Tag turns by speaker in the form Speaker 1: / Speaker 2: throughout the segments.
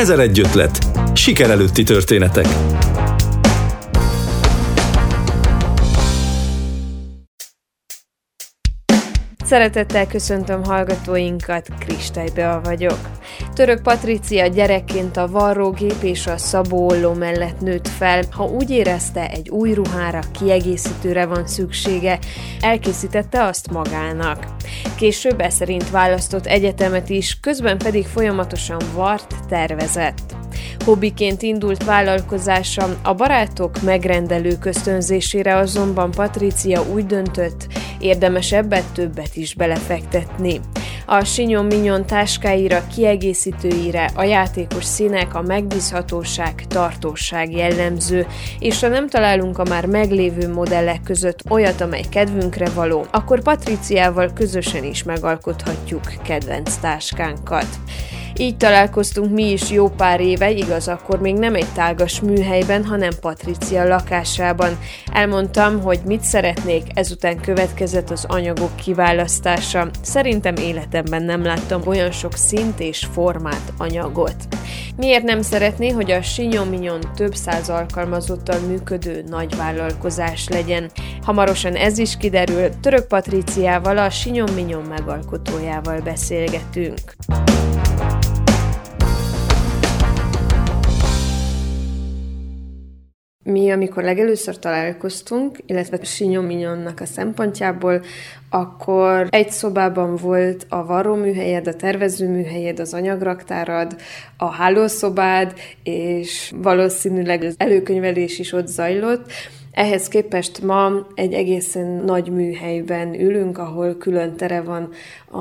Speaker 1: Ezer egy ötlet. Siker előtti történetek.
Speaker 2: Szeretettel köszöntöm hallgatóinkat, Kristálybeal vagyok. Török Patricia gyerekként a varrógép és a szabóolló mellett nőtt fel. Ha úgy érezte, egy új ruhára, kiegészítőre van szüksége, elkészítette azt magának. Később e szerint választott egyetemet is, közben pedig folyamatosan vart, tervezett. Hobbiként indult vállalkozása a barátok megrendelő köztönzésére azonban Patricia úgy döntött, érdemes ebbet többet is belefektetni. A Sinyon Minyon táskáira, kiegészítőire a játékos színek, a megbízhatóság, tartóság jellemző, és ha nem találunk a már meglévő modellek között olyat, amely kedvünkre való, akkor Patriciával közösen is megalkothatjuk kedvenc táskánkat. Így találkoztunk mi is jó pár éve, igaz, akkor még nem egy tágas műhelyben, hanem Patricia lakásában. Elmondtam, hogy mit szeretnék, ezután következett az anyagok kiválasztása. Szerintem életemben nem láttam olyan sok szint és formát anyagot. Miért nem szeretné, hogy a Sinyominyon több száz alkalmazottal működő nagy vállalkozás legyen? Hamarosan ez is kiderül, Török Patriciával, a Sinyominyon megalkotójával beszélgetünk. Mi, amikor legelőször találkoztunk, illetve Sinyo Mignonnak a szempontjából, akkor egy szobában volt a varróműhelyed, a tervezőműhelyed, az anyagraktárad, a hálószobád, és valószínűleg az előkönyvelés is ott zajlott, ehhez képest ma egy egészen nagy műhelyben ülünk, ahol külön tere van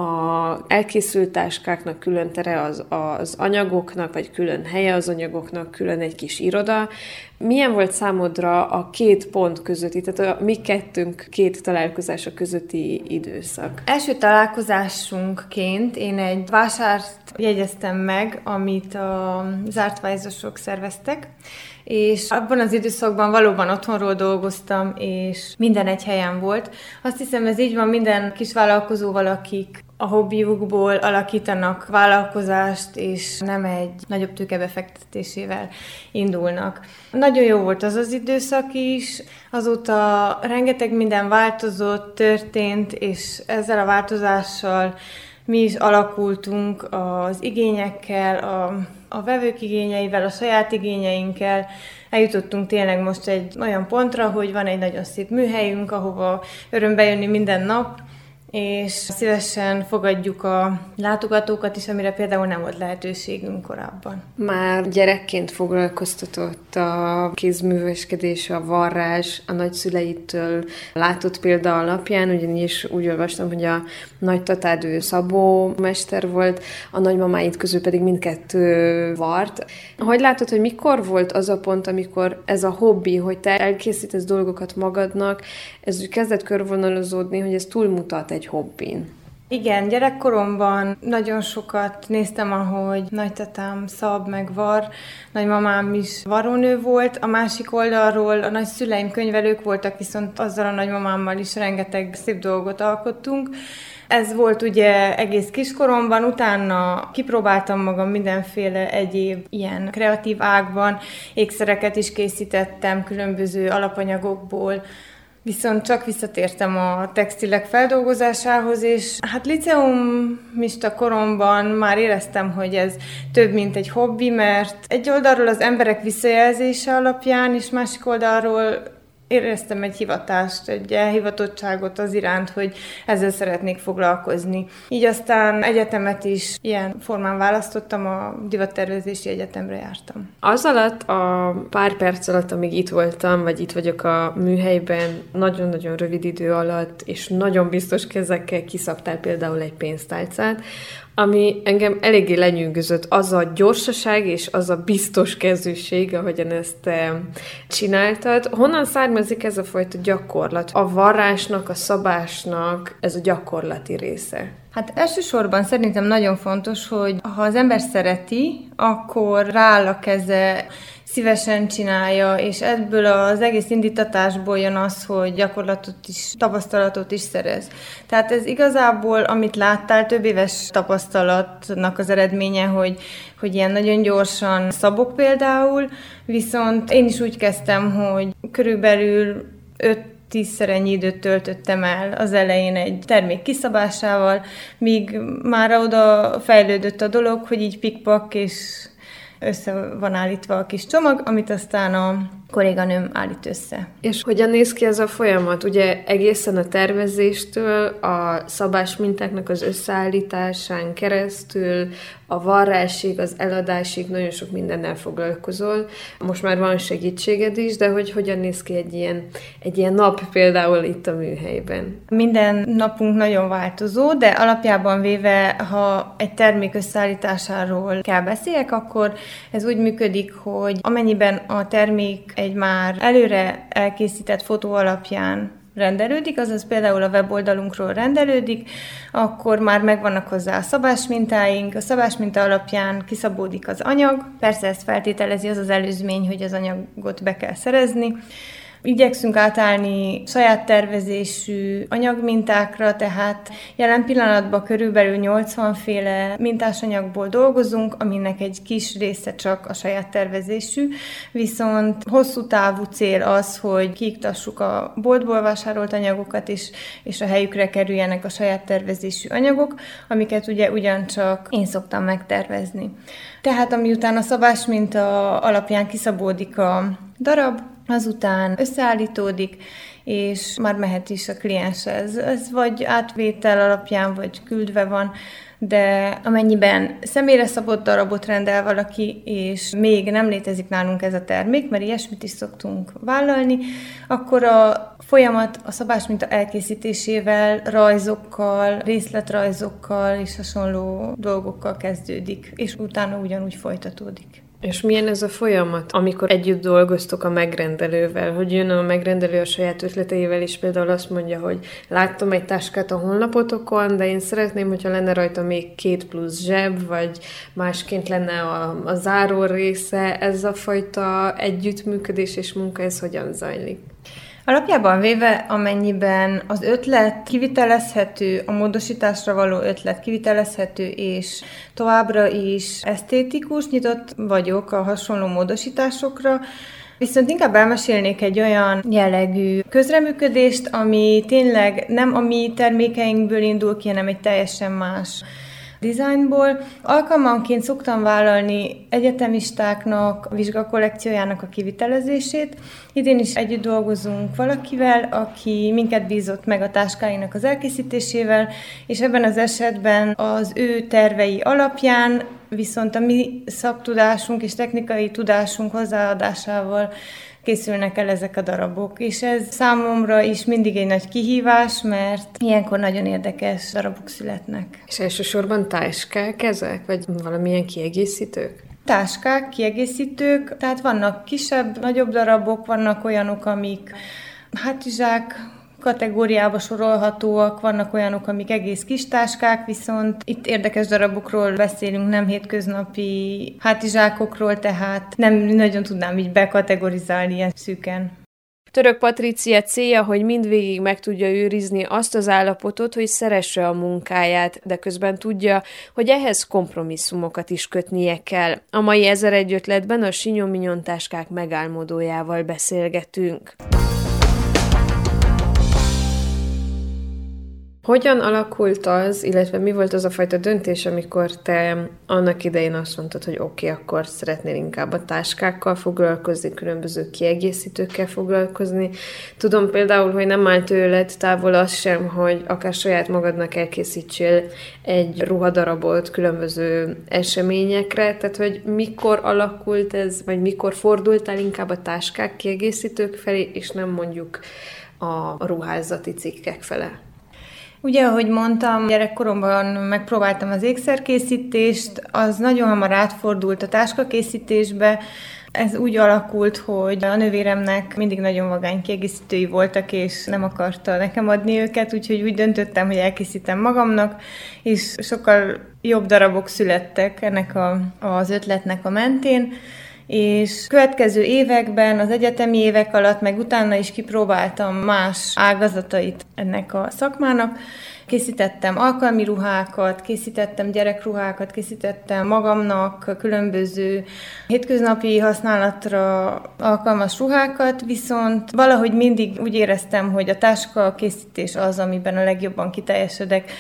Speaker 2: a elkészült táskáknak, külön tere az, az anyagoknak, vagy külön helye az anyagoknak, külön egy kis iroda. Milyen volt számodra a két pont közötti, tehát a mi kettőnk két találkozása közötti időszak?
Speaker 3: Első találkozásunkként én egy vásárt jegyeztem meg, amit a zárt vájzosok szerveztek, és abban az időszakban valóban otthonról dolgoztam, és minden egy helyen volt. Azt hiszem, ez így van minden kis vállalkozóval, akik a hobbiukból alakítanak vállalkozást, és nem egy nagyobb tőkebefektetésével indulnak. Nagyon jó volt az az időszak is, azóta rengeteg minden változott, történt, és ezzel a változással mi is alakultunk az igényekkel, a, a vevők igényeivel, a saját igényeinkkel. Eljutottunk tényleg most egy olyan pontra, hogy van egy nagyon szép műhelyünk, ahova öröm jönni minden nap, és szívesen fogadjuk a látogatókat is, amire például nem volt lehetőségünk korábban.
Speaker 2: Már gyerekként foglalkoztatott a kézműveskedés, a varrás, a nagyszüleitől látott példa alapján, ugyanis úgy olvastam, hogy a nagytatád ő szabó mester volt, a nagymamáid közül pedig mindkettő vart. Hogy látod, hogy mikor volt az a pont, amikor ez a hobbi, hogy te elkészítesz dolgokat magadnak, ez úgy kezdett körvonalazódni, hogy ez túlmutat egy hobbin.
Speaker 3: Igen, gyerekkoromban nagyon sokat néztem, ahogy nagytatám szab meg var, nagymamám is varónő volt. A másik oldalról a nagyszüleim könyvelők voltak, viszont azzal a nagymamámmal is rengeteg szép dolgot alkottunk. Ez volt ugye egész kiskoromban, utána kipróbáltam magam mindenféle egyéb ilyen kreatív ágban, ékszereket is készítettem különböző alapanyagokból, Viszont csak visszatértem a textilek feldolgozásához, és hát liceumista koromban már éreztem, hogy ez több, mint egy hobbi, mert egy oldalról az emberek visszajelzése alapján, és másik oldalról éreztem egy hivatást, egy elhivatottságot az iránt, hogy ezzel szeretnék foglalkozni. Így aztán egyetemet is ilyen formán választottam, a divattervezési egyetemre jártam.
Speaker 2: Az alatt a pár perc alatt, amíg itt voltam, vagy itt vagyok a műhelyben, nagyon-nagyon rövid idő alatt, és nagyon biztos kezekkel kiszabtál például egy pénztálcát, ami engem eléggé lenyűgözött, az a gyorsaság és az a biztos kezűség, ahogyan ezt te csináltad. Honnan származik ez a fajta gyakorlat? A varrásnak, a szabásnak ez a gyakorlati része?
Speaker 3: Hát elsősorban szerintem nagyon fontos, hogy ha az ember szereti, akkor rááll a keze szívesen csinálja, és ebből az egész indítatásból jön az, hogy gyakorlatot is, tapasztalatot is szerez. Tehát ez igazából, amit láttál, több éves tapasztalatnak az eredménye, hogy, hogy ilyen nagyon gyorsan szabok például, viszont én is úgy kezdtem, hogy körülbelül 5 tízszer ennyi időt töltöttem el az elején egy termék kiszabásával, míg már oda fejlődött a dolog, hogy így pikpak és össze van állítva a kis csomag, amit aztán a kolléganőm állít össze.
Speaker 2: És hogyan néz ki ez a folyamat? Ugye egészen a tervezéstől, a szabás mintáknak az összeállításán keresztül, a varrásig, az eladásig nagyon sok mindennel foglalkozol. Most már van segítséged is, de hogy hogyan néz ki egy ilyen, egy ilyen nap például itt a műhelyben?
Speaker 3: Minden napunk nagyon változó, de alapjában véve, ha egy termék összeállításáról kell beszéljek, akkor ez úgy működik, hogy amennyiben a termék egy már előre elkészített fotó alapján rendelődik, azaz például a weboldalunkról rendelődik, akkor már megvannak hozzá a szabásmintáink, a szabásminta alapján kiszabódik az anyag, persze ezt feltételezi az az előzmény, hogy az anyagot be kell szerezni, Igyekszünk átállni saját tervezésű anyagmintákra, tehát jelen pillanatban körülbelül 80 féle mintásanyagból dolgozunk, aminek egy kis része csak a saját tervezésű, viszont hosszú távú cél az, hogy kiiktassuk a boltból vásárolt anyagokat is, és a helyükre kerüljenek a saját tervezésű anyagok, amiket ugye ugyancsak én szoktam megtervezni. Tehát amiután a szabás minta alapján kiszabódik a darab, azután összeállítódik, és már mehet is a klienshez. Ez vagy átvétel alapján, vagy küldve van, de amennyiben személyre szabott darabot rendel valaki, és még nem létezik nálunk ez a termék, mert ilyesmit is szoktunk vállalni, akkor a folyamat a szabás minta elkészítésével, rajzokkal, részletrajzokkal és hasonló dolgokkal kezdődik, és utána ugyanúgy folytatódik.
Speaker 2: És milyen ez a folyamat, amikor együtt dolgoztok a megrendelővel, hogy jön a megrendelő a saját ötleteivel, és például azt mondja, hogy láttam egy táskát a honlapotokon, de én szeretném, hogyha lenne rajta még két plusz zseb, vagy másként lenne a, a záró része. Ez a fajta együttműködés és munka, ez hogyan zajlik?
Speaker 3: Alapjában véve, amennyiben az ötlet kivitelezhető, a módosításra való ötlet kivitelezhető, és továbbra is esztétikus, nyitott vagyok a hasonló módosításokra, Viszont inkább elmesélnék egy olyan jellegű közreműködést, ami tényleg nem a mi termékeinkből indul ki, hanem egy teljesen más designból. Alkalmanként szoktam vállalni egyetemistáknak a vizsgakollekciójának a kivitelezését. Idén is együtt dolgozunk valakivel, aki minket bízott meg a táskáinak az elkészítésével, és ebben az esetben az ő tervei alapján viszont a mi szaktudásunk és technikai tudásunk hozzáadásával készülnek el ezek a darabok, és ez számomra is mindig egy nagy kihívás, mert ilyenkor nagyon érdekes darabok születnek.
Speaker 2: És elsősorban táskák ezek, vagy valamilyen kiegészítők?
Speaker 3: Táskák, kiegészítők, tehát vannak kisebb, nagyobb darabok, vannak olyanok, amik hátizsák, kategóriába sorolhatóak, vannak olyanok, amik egész kis táskák, viszont itt érdekes darabokról beszélünk, nem hétköznapi hátizsákokról, tehát nem nagyon tudnám így bekategorizálni ilyen szűken.
Speaker 2: Török Patricia célja, hogy mindvégig meg tudja őrizni azt az állapotot, hogy szeresse a munkáját, de közben tudja, hogy ehhez kompromisszumokat is kötnie kell. A mai ezer egy ötletben a Sinyominyon táskák megálmodójával beszélgetünk. Hogyan alakult az, illetve mi volt az a fajta döntés, amikor te annak idején azt mondtad, hogy oké, okay, akkor szeretnél inkább a táskákkal foglalkozni, különböző kiegészítőkkel foglalkozni. Tudom például, hogy nem áll tőled távol az sem, hogy akár saját magadnak elkészítsél egy ruhadarabot különböző eseményekre, tehát hogy mikor alakult ez, vagy mikor fordultál inkább a táskák kiegészítők felé, és nem mondjuk a ruházati cikkek fele?
Speaker 3: Ugye, ahogy mondtam, gyerekkoromban megpróbáltam az ékszerkészítést, az nagyon hamar átfordult a táskakészítésbe, ez úgy alakult, hogy a nővéremnek mindig nagyon vagány kiegészítői voltak, és nem akarta nekem adni őket, úgyhogy úgy döntöttem, hogy elkészítem magamnak, és sokkal jobb darabok születtek ennek a, az ötletnek a mentén és következő években, az egyetemi évek alatt, meg utána is kipróbáltam más ágazatait ennek a szakmának, Készítettem alkalmi ruhákat, készítettem gyerekruhákat, készítettem magamnak különböző hétköznapi használatra alkalmas ruhákat, viszont valahogy mindig úgy éreztem, hogy a táska készítés az, amiben a legjobban kiteljesedek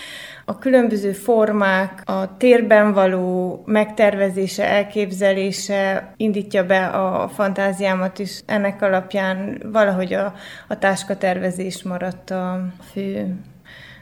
Speaker 3: a különböző formák, a térben való megtervezése, elképzelése indítja be a fantáziámat is. Ennek alapján valahogy a, a táskatervezés maradt a fő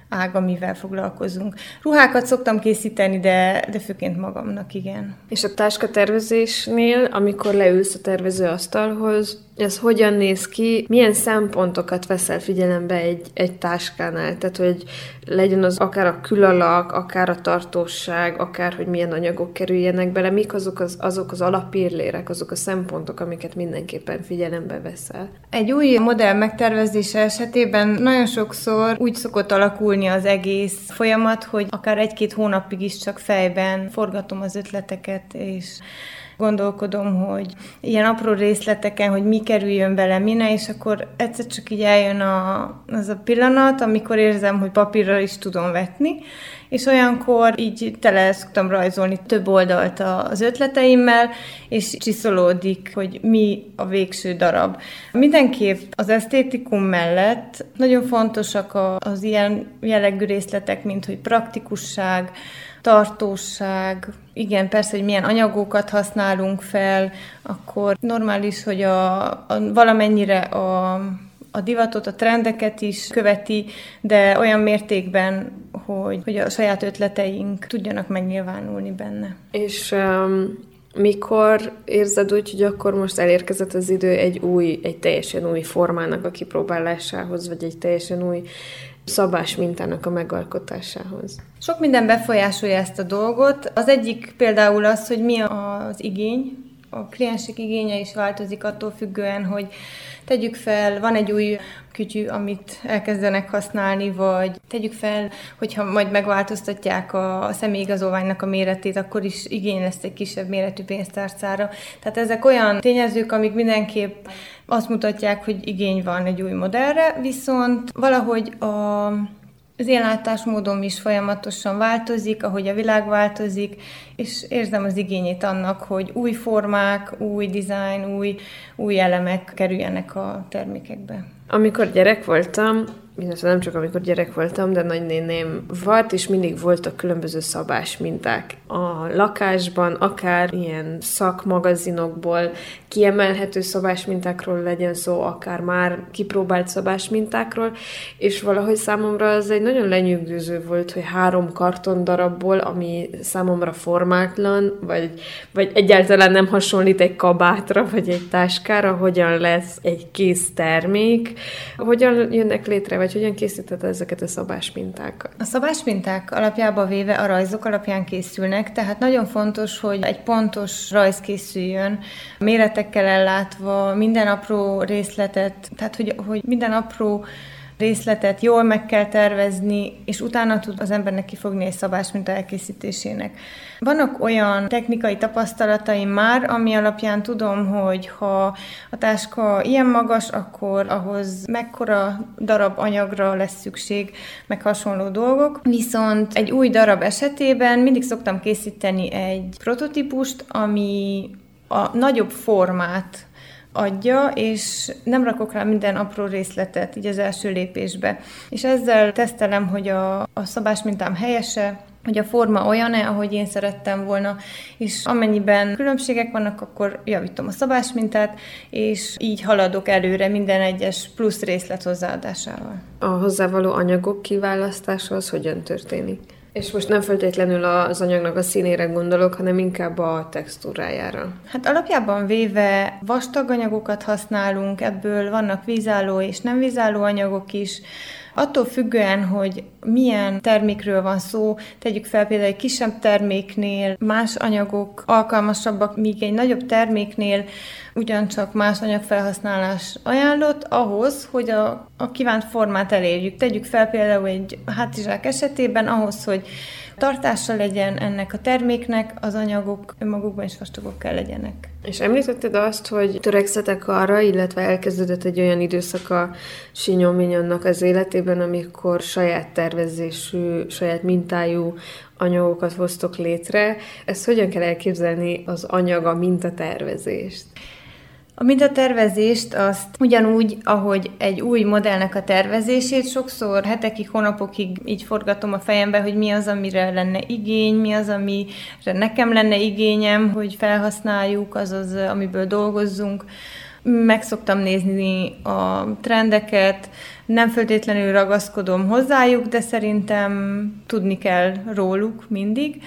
Speaker 3: ág, amivel foglalkozunk. Ruhákat szoktam készíteni, de, de főként magamnak, igen.
Speaker 2: És a táskatervezésnél, amikor leülsz a tervezőasztalhoz, ez hogyan néz ki, milyen szempontokat veszel figyelembe egy, egy táskánál, tehát hogy legyen az akár a külalak, akár a tartóság, akár hogy milyen anyagok kerüljenek bele, mik azok az, azok az alapírlérek, azok a szempontok, amiket mindenképpen figyelembe veszel.
Speaker 3: Egy új modell megtervezése esetében nagyon sokszor úgy szokott alakulni az egész folyamat, hogy akár egy-két hónapig is csak fejben forgatom az ötleteket, és gondolkodom, hogy ilyen apró részleteken, hogy mi kerüljön bele mine, és akkor egyszer csak így eljön a, az a pillanat, amikor érzem, hogy papírra is tudom vetni, és olyankor így tele szoktam rajzolni több oldalt az ötleteimmel, és csiszolódik, hogy mi a végső darab. Mindenképp az esztétikum mellett nagyon fontosak az ilyen jellegű részletek, mint hogy praktikusság, tartóság, igen, persze, hogy milyen anyagokat használunk fel, akkor normális, hogy a, a valamennyire a, a divatot, a trendeket is követi, de olyan mértékben, hogy, hogy a saját ötleteink tudjanak megnyilvánulni benne.
Speaker 2: És um, mikor érzed úgy, hogy akkor most elérkezett az idő egy új, egy teljesen új formának a kipróbálásához, vagy egy teljesen új szabás mintának a megalkotásához.
Speaker 3: Sok minden befolyásolja ezt a dolgot. Az egyik például az, hogy mi az igény. A kliensek igénye is változik attól függően, hogy tegyük fel, van egy új kütyű, amit elkezdenek használni, vagy tegyük fel, hogyha majd megváltoztatják a személyigazolványnak a méretét, akkor is igény lesz egy kisebb méretű pénztárcára. Tehát ezek olyan tényezők, amik mindenképp azt mutatják, hogy igény van egy új modellre, viszont valahogy a az én látásmódom is folyamatosan változik, ahogy a világ változik, és érzem az igényét annak, hogy új formák, új dizájn, új, új elemek kerüljenek a termékekbe.
Speaker 2: Amikor gyerek voltam, illetve nem csak amikor gyerek voltam, de nagynéném volt, és mindig voltak különböző szabás minták. A lakásban, akár ilyen szakmagazinokból kiemelhető szabás mintákról legyen szó, akár már kipróbált szabás mintákról, és valahogy számomra az egy nagyon lenyűgöző volt, hogy három karton darabból, ami számomra formátlan, vagy, vagy egyáltalán nem hasonlít egy kabátra, vagy egy táskára, hogyan lesz egy kész termék, hogyan jönnek létre, vagy hogyan készíted ezeket a szabásmintákat?
Speaker 3: A szabásminták alapjába véve a rajzok alapján készülnek, tehát nagyon fontos, hogy egy pontos rajz készüljön, méretekkel ellátva, minden apró részletet, tehát hogy, hogy minden apró részletet jól meg kell tervezni, és utána tud az embernek kifogni egy szabás mint elkészítésének. Vannak olyan technikai tapasztalataim már, ami alapján tudom, hogy ha a táska ilyen magas, akkor ahhoz mekkora darab anyagra lesz szükség, meg hasonló dolgok. Viszont egy új darab esetében mindig szoktam készíteni egy prototípust, ami a nagyobb formát adja, és nem rakok rá minden apró részletet így az első lépésbe. És ezzel tesztelem, hogy a, a szabás mintám helyese, hogy a forma olyan-e, ahogy én szerettem volna, és amennyiben különbségek vannak, akkor javítom a szabásmintát, és így haladok előre minden egyes plusz részlet hozzáadásával.
Speaker 2: A hozzávaló anyagok kiválasztása az hogyan történik? És most nem feltétlenül az anyagnak a színére gondolok, hanem inkább a textúrájára.
Speaker 3: Hát alapjában véve vastag anyagokat használunk, ebből vannak vízálló és nem vízálló anyagok is, Attól függően, hogy milyen termékről van szó, tegyük fel például egy kisebb terméknél más anyagok alkalmasabbak, míg egy nagyobb terméknél ugyancsak más anyagfelhasználás ajánlott ahhoz, hogy a, a kívánt formát elérjük. Tegyük fel például egy hátizsák esetében ahhoz, hogy tartása legyen ennek a terméknek, az anyagok önmagukban is vastagok kell legyenek.
Speaker 2: És említetted azt, hogy törekszetek arra, illetve elkezdődött egy olyan időszak a Sinyominyonnak az életében, amikor saját tervezésű, saját mintájú anyagokat hoztok létre. Ezt hogyan kell elképzelni az anyag, a mintatervezést?
Speaker 3: A mintatervezést azt ugyanúgy, ahogy egy új modellnek a tervezését, sokszor hetekig, hónapokig így forgatom a fejembe, hogy mi az, amire lenne igény, mi az, amire nekem lenne igényem, hogy felhasználjuk, azaz, amiből dolgozzunk. Meg szoktam nézni a trendeket, nem feltétlenül ragaszkodom hozzájuk, de szerintem tudni kell róluk mindig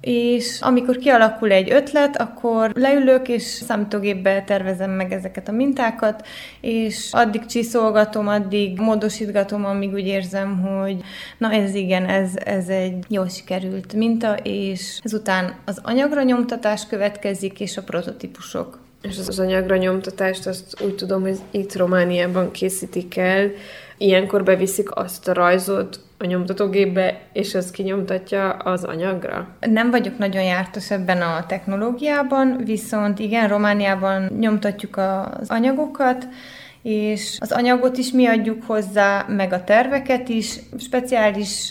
Speaker 3: és amikor kialakul egy ötlet, akkor leülök, és számítógépbe tervezem meg ezeket a mintákat, és addig csiszolgatom, addig módosítgatom, amíg úgy érzem, hogy na ez igen, ez, ez egy jól sikerült minta, és ezután az anyagra nyomtatás következik, és a prototípusok.
Speaker 2: És az anyagra nyomtatást azt úgy tudom, hogy itt Romániában készítik el, ilyenkor beviszik azt a rajzot, a nyomtatógépbe, és az kinyomtatja az anyagra?
Speaker 3: Nem vagyok nagyon jártas ebben a technológiában, viszont igen, Romániában nyomtatjuk az anyagokat, és az anyagot is mi adjuk hozzá, meg a terveket is, speciális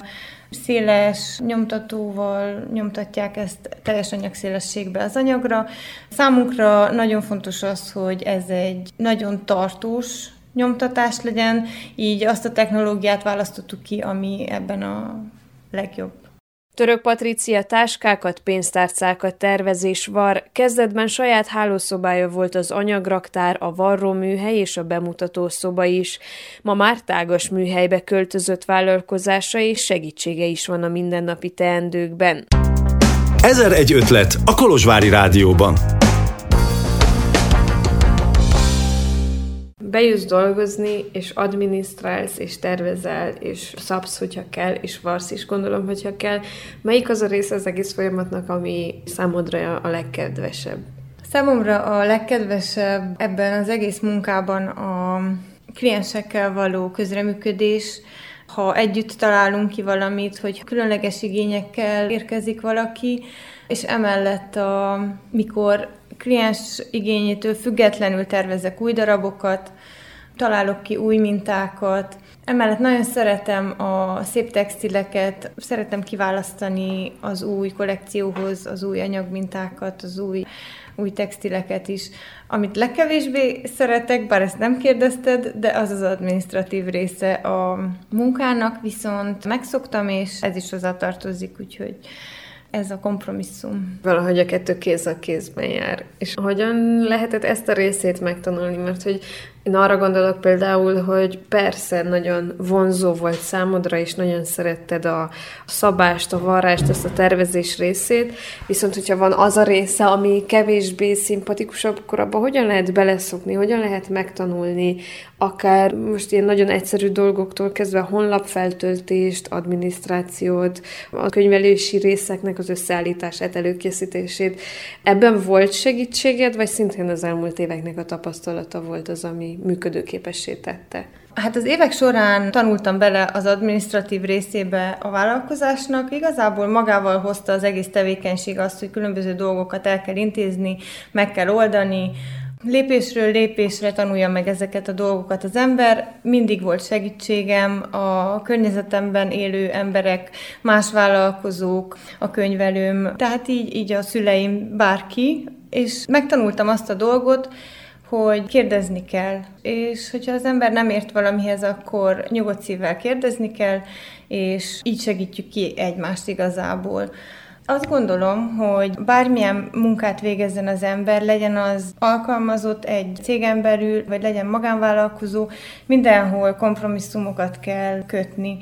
Speaker 3: széles nyomtatóval nyomtatják ezt teljes anyagszélességbe az anyagra. Számunkra nagyon fontos az, hogy ez egy nagyon tartós nyomtatás legyen, így azt a technológiát választottuk ki, ami ebben a legjobb.
Speaker 2: Török Patricia táskákat, pénztárcákat tervez és var, kezdetben saját hálószobája volt az anyagraktár, a varróműhely és a bemutató szoba is. Ma már tágas műhelybe költözött vállalkozása és segítsége is van a mindennapi teendőkben.
Speaker 1: Ezer egy ötlet a Kolozsvári Rádióban.
Speaker 2: Bejössz dolgozni, és adminisztrálsz, és tervezel, és szabsz, hogyha kell, és varsz is, gondolom, hogyha kell. Melyik az a része az egész folyamatnak, ami számodra a legkedvesebb?
Speaker 3: Számomra a legkedvesebb ebben az egész munkában a kliensekkel való közreműködés, ha együtt találunk ki valamit, hogy különleges igényekkel érkezik valaki, és emellett, a, mikor kliens igényétől függetlenül tervezek új darabokat, találok ki új mintákat. Emellett nagyon szeretem a szép textileket, szeretem kiválasztani az új kollekcióhoz az új anyagmintákat, az új, új textileket is. Amit legkevésbé szeretek, bár ezt nem kérdezted, de az az administratív része a munkának, viszont megszoktam, és ez is hozzátartozik, úgyhogy ez a kompromisszum.
Speaker 2: Valahogy a kettő kéz a kézben jár. És hogyan lehetett ezt a részét megtanulni? Mert hogy én arra gondolok például, hogy persze nagyon vonzó volt számodra, és nagyon szeretted a szabást, a varrást, ezt a tervezés részét, viszont hogyha van az a része, ami kevésbé szimpatikusabb, akkor abban hogyan lehet beleszokni, hogyan lehet megtanulni, akár most ilyen nagyon egyszerű dolgoktól kezdve honlapfeltöltést, adminisztrációt, a könyvelési részeknek az összeállítását, előkészítését. Ebben volt segítséged, vagy szintén az elmúlt éveknek a tapasztalata volt az, ami működőképessé tette?
Speaker 3: Hát az évek során tanultam bele az administratív részébe a vállalkozásnak. Igazából magával hozta az egész tevékenység azt, hogy különböző dolgokat el kell intézni, meg kell oldani, Lépésről lépésre tanulja meg ezeket a dolgokat az ember. Mindig volt segítségem a környezetemben élő emberek, más vállalkozók, a könyvelőm, tehát így, így a szüleim, bárki, és megtanultam azt a dolgot, hogy kérdezni kell, és hogyha az ember nem ért valamihez, akkor nyugodt szívvel kérdezni kell, és így segítjük ki egymást igazából. Azt gondolom, hogy bármilyen munkát végezzen az ember, legyen az alkalmazott egy cégen belül, vagy legyen magánvállalkozó, mindenhol kompromisszumokat kell kötni.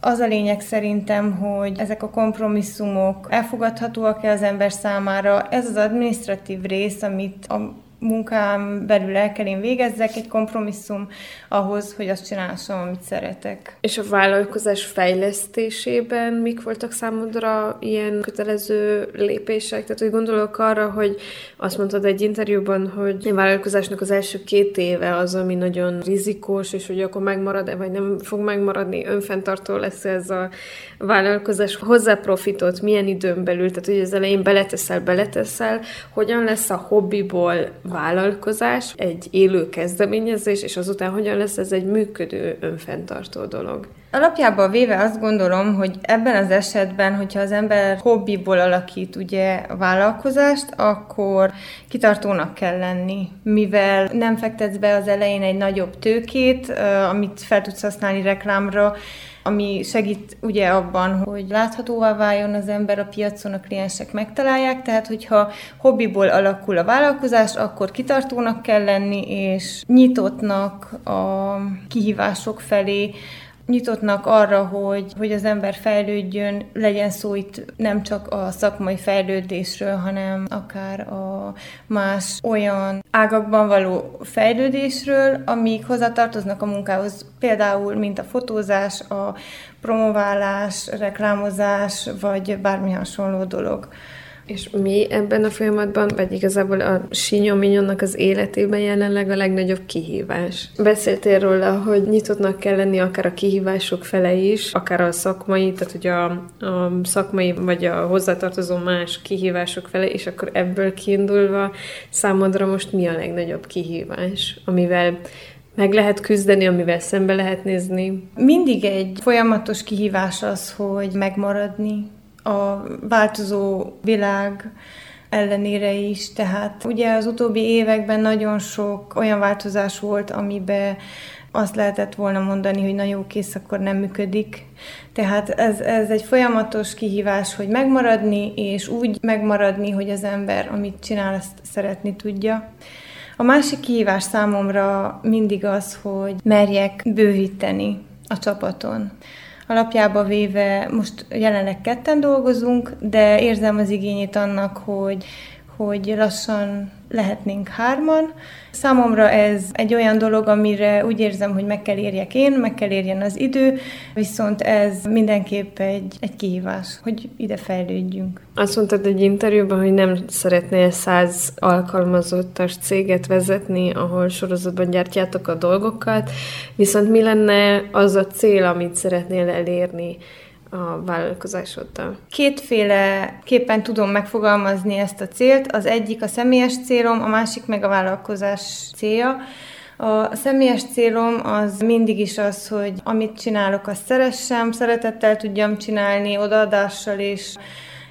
Speaker 3: Az a lényeg szerintem, hogy ezek a kompromisszumok elfogadhatóak-e az ember számára. Ez az administratív rész, amit a munkám belül el kell én végezzek, egy kompromisszum ahhoz, hogy azt csinálhassam, amit szeretek.
Speaker 2: És a vállalkozás fejlesztésében mik voltak számodra ilyen kötelező lépések? Tehát, hogy gondolok arra, hogy azt mondtad egy interjúban, hogy a vállalkozásnak az első két éve az, ami nagyon rizikós, és hogy akkor megmarad-e, vagy nem fog megmaradni, önfenntartó lesz ez a vállalkozás, hozzá profitot, milyen időn belül, tehát hogy az elején beleteszel, beleteszel, hogyan lesz a hobbiból vállalkozás, egy élő kezdeményezés, és azután hogyan lesz ez egy működő, önfenntartó dolog.
Speaker 3: Alapjában véve azt gondolom, hogy ebben az esetben, hogyha az ember hobbiból alakít ugye vállalkozást, akkor kitartónak kell lenni, mivel nem fektetsz be az elején egy nagyobb tőkét, amit fel tudsz használni reklámra, ami segít ugye abban, hogy láthatóvá váljon az ember a piacon, a kliensek megtalálják, tehát hogyha hobbiból alakul a vállalkozás, akkor kitartónak kell lenni, és nyitottnak a kihívások felé, nyitottnak arra, hogy, hogy az ember fejlődjön, legyen szó itt nem csak a szakmai fejlődésről, hanem akár a más olyan ágakban való fejlődésről, amik hozzátartoznak a munkához, például mint a fotózás, a promoválás, reklámozás, vagy bármi hasonló dolog.
Speaker 2: És mi ebben a folyamatban, vagy igazából a Sinyominyonnak az életében jelenleg a legnagyobb kihívás? Beszéltél róla, hogy nyitottnak kell lenni akár a kihívások fele is, akár a szakmai, tehát hogy a, a szakmai vagy a hozzátartozó más kihívások fele, és akkor ebből kiindulva számodra most mi a legnagyobb kihívás, amivel meg lehet küzdeni, amivel szembe lehet nézni?
Speaker 3: Mindig egy folyamatos kihívás az, hogy megmaradni, a változó világ ellenére is. Tehát ugye az utóbbi években nagyon sok olyan változás volt, amiben azt lehetett volna mondani, hogy na jó, kész, akkor nem működik. Tehát ez, ez egy folyamatos kihívás, hogy megmaradni, és úgy megmaradni, hogy az ember, amit csinál, azt szeretni tudja. A másik kihívás számomra mindig az, hogy merjek bővíteni a csapaton. Alapjába véve most jelenleg ketten dolgozunk, de érzem az igényét annak, hogy, hogy lassan lehetnénk hárman. Számomra ez egy olyan dolog, amire úgy érzem, hogy meg kell érjek én, meg kell érjen az idő, viszont ez mindenképp egy, egy kihívás, hogy ide fejlődjünk.
Speaker 2: Azt mondtad egy interjúban, hogy nem szeretnél száz alkalmazottas céget vezetni, ahol sorozatban gyártjátok a dolgokat, viszont mi lenne az a cél, amit szeretnél elérni? A vállalkozásoddal?
Speaker 3: Kétféle képen tudom megfogalmazni ezt a célt. Az egyik a személyes célom, a másik meg a vállalkozás célja. A személyes célom az mindig is az, hogy amit csinálok, azt szeressem, szeretettel tudjam csinálni, odaadással és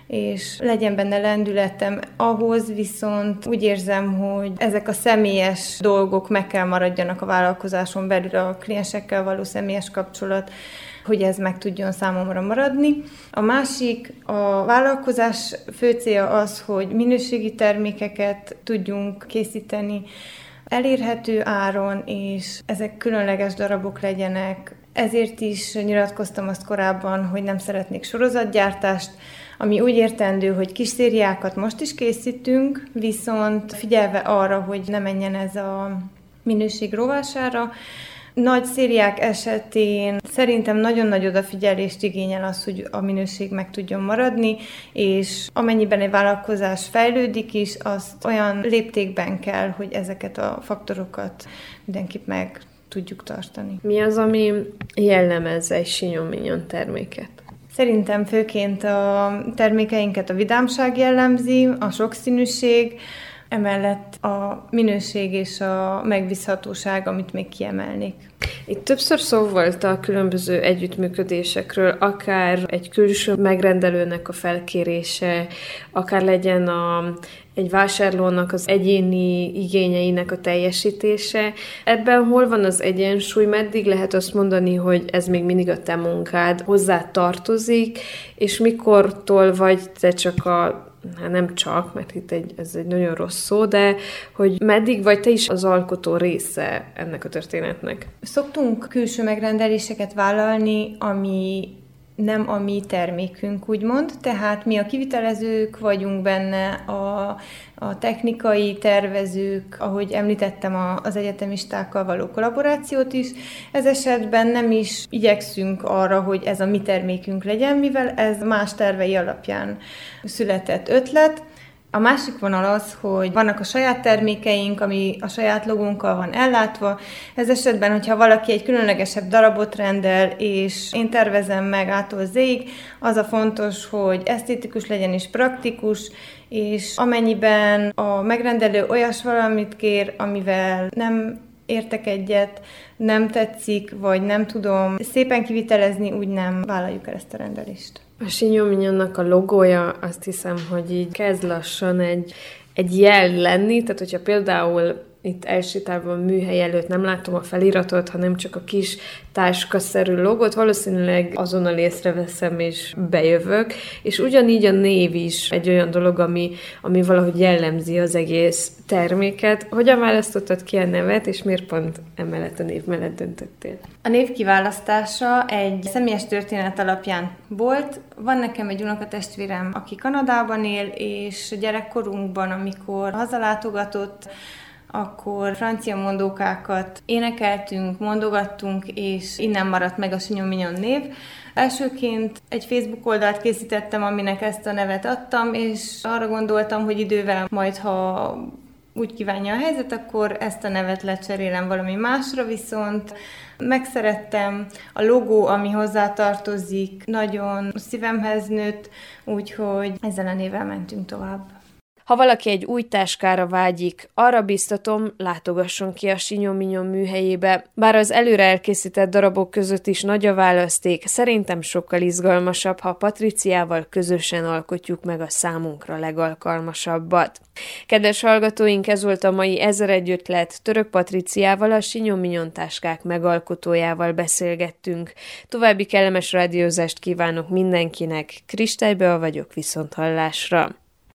Speaker 3: és legyen benne lendületem. Ahhoz viszont úgy érzem, hogy ezek a személyes dolgok meg kell maradjanak a vállalkozáson belül, a kliensekkel való személyes kapcsolat, hogy ez meg tudjon számomra maradni. A másik, a vállalkozás fő célja az, hogy minőségi termékeket tudjunk készíteni, elérhető áron, és ezek különleges darabok legyenek. Ezért is nyilatkoztam azt korábban, hogy nem szeretnék sorozatgyártást, ami úgy értendő, hogy kis szériákat most is készítünk, viszont figyelve arra, hogy ne menjen ez a minőség rovására, nagy szériák esetén szerintem nagyon nagy odafigyelést igényel az, hogy a minőség meg tudjon maradni, és amennyiben egy vállalkozás fejlődik is, azt olyan léptékben kell, hogy ezeket a faktorokat mindenképp meg tudjuk tartani.
Speaker 2: Mi az, ami jellemez egy sinyominyon terméket?
Speaker 3: Szerintem főként a termékeinket a vidámság jellemzi, a sokszínűség, emellett a minőség és a megbízhatóság, amit még kiemelnék.
Speaker 2: Itt többször szó volt a különböző együttműködésekről, akár egy külső megrendelőnek a felkérése, akár legyen a, egy vásárlónak az egyéni igényeinek a teljesítése. Ebben hol van az egyensúly, meddig lehet azt mondani, hogy ez még mindig a te munkád, hozzá tartozik, és mikortól vagy te csak a hát nem csak, mert itt egy, ez egy nagyon rossz szó, de hogy meddig vagy te is az alkotó része ennek a történetnek?
Speaker 3: Szoktunk külső megrendeléseket vállalni, ami nem a mi termékünk, úgymond, tehát mi a kivitelezők vagyunk benne, a, a technikai tervezők, ahogy említettem a, az egyetemistákkal való kollaborációt is. Ez esetben nem is igyekszünk arra, hogy ez a mi termékünk legyen, mivel ez más tervei alapján született ötlet, a másik vonal az, hogy vannak a saját termékeink, ami a saját logónkkal van ellátva. Ez esetben, hogyha valaki egy különlegesebb darabot rendel, és én tervezem meg ától zéig, az a fontos, hogy esztétikus legyen és praktikus, és amennyiben a megrendelő olyas valamit kér, amivel nem értek egyet, nem tetszik, vagy nem tudom szépen kivitelezni, úgy nem vállaljuk el ezt a rendelést.
Speaker 2: A Sinyominyonnak a logója azt hiszem, hogy így kezd lassan egy, egy jel lenni, tehát hogyha például itt elsétálva a műhely előtt nem látom a feliratot, hanem csak a kis táskaszerű logot, valószínűleg azonnal észreveszem és bejövök, és ugyanígy a név is egy olyan dolog, ami, ami valahogy jellemzi az egész terméket. Hogyan választottad ki a nevet, és miért pont emellett a név mellett döntöttél?
Speaker 3: A név kiválasztása egy személyes történet alapján volt. Van nekem egy unokatestvérem, aki Kanadában él, és gyerekkorunkban, amikor hazalátogatott, akkor francia mondókákat énekeltünk, mondogattunk, és innen maradt meg a Sinyomignon név. Elsőként egy Facebook oldalt készítettem, aminek ezt a nevet adtam, és arra gondoltam, hogy idővel majd, ha úgy kívánja a helyzet, akkor ezt a nevet lecserélem valami másra, viszont megszerettem a logó, ami hozzátartozik, nagyon szívemhez nőtt, úgyhogy ezzel a nével mentünk tovább.
Speaker 2: Ha valaki egy új táskára vágyik, arra biztatom, látogasson ki a Sinyominyon műhelyébe. Bár az előre elkészített darabok között is nagy a választék, szerintem sokkal izgalmasabb, ha Patriciával közösen alkotjuk meg a számunkra legalkalmasabbat. Kedves hallgatóink, ez volt a mai Ezer egy ötlet. Török Patriciával, a Sinyominyon táskák megalkotójával beszélgettünk. További kellemes rádiózást kívánok mindenkinek. Kristálybe vagyok viszont hallásra.